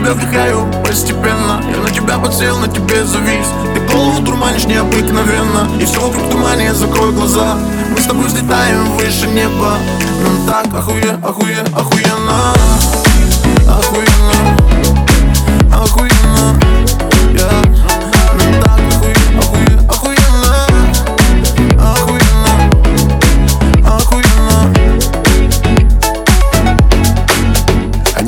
тебя вдыхаю постепенно. Я на тебя подсел, на тебе завис. Ты голову дурманишь необыкновенно. И все вокруг тумане, закрой глаза. Мы с тобой взлетаем выше неба. Нам так охуе, охуе, Охуенно. Охуенно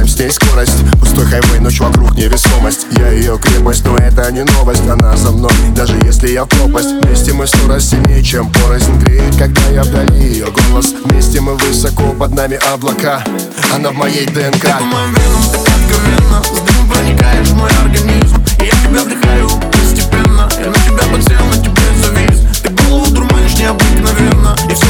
Набираем с ней скорость. Пустой хайвей, ночь вокруг невесомость. Я ее крепость, но это не новость. Она за мной, даже если я в пропасть. Вместе мы раз сильнее, чем порознь. Греет, когда я вдали ее голос. Вместе мы высоко, под нами облака. Она в моей ДНК. По моим венам так откровенно С дымом проникаешь в мой организм. И я тебя вдыхаю постепенно. Я на тебя подсел, на тебе завис. Ты голову дурманишь необыкновенно. И все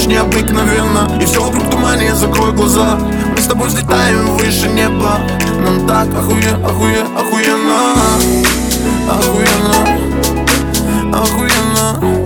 знаешь необыкновенно. И все вокруг тумане, закрой глаза. Мы с тобой взлетаем выше неба. Нам так охуе, охуе, охуенно. Охуенно. Охуенно.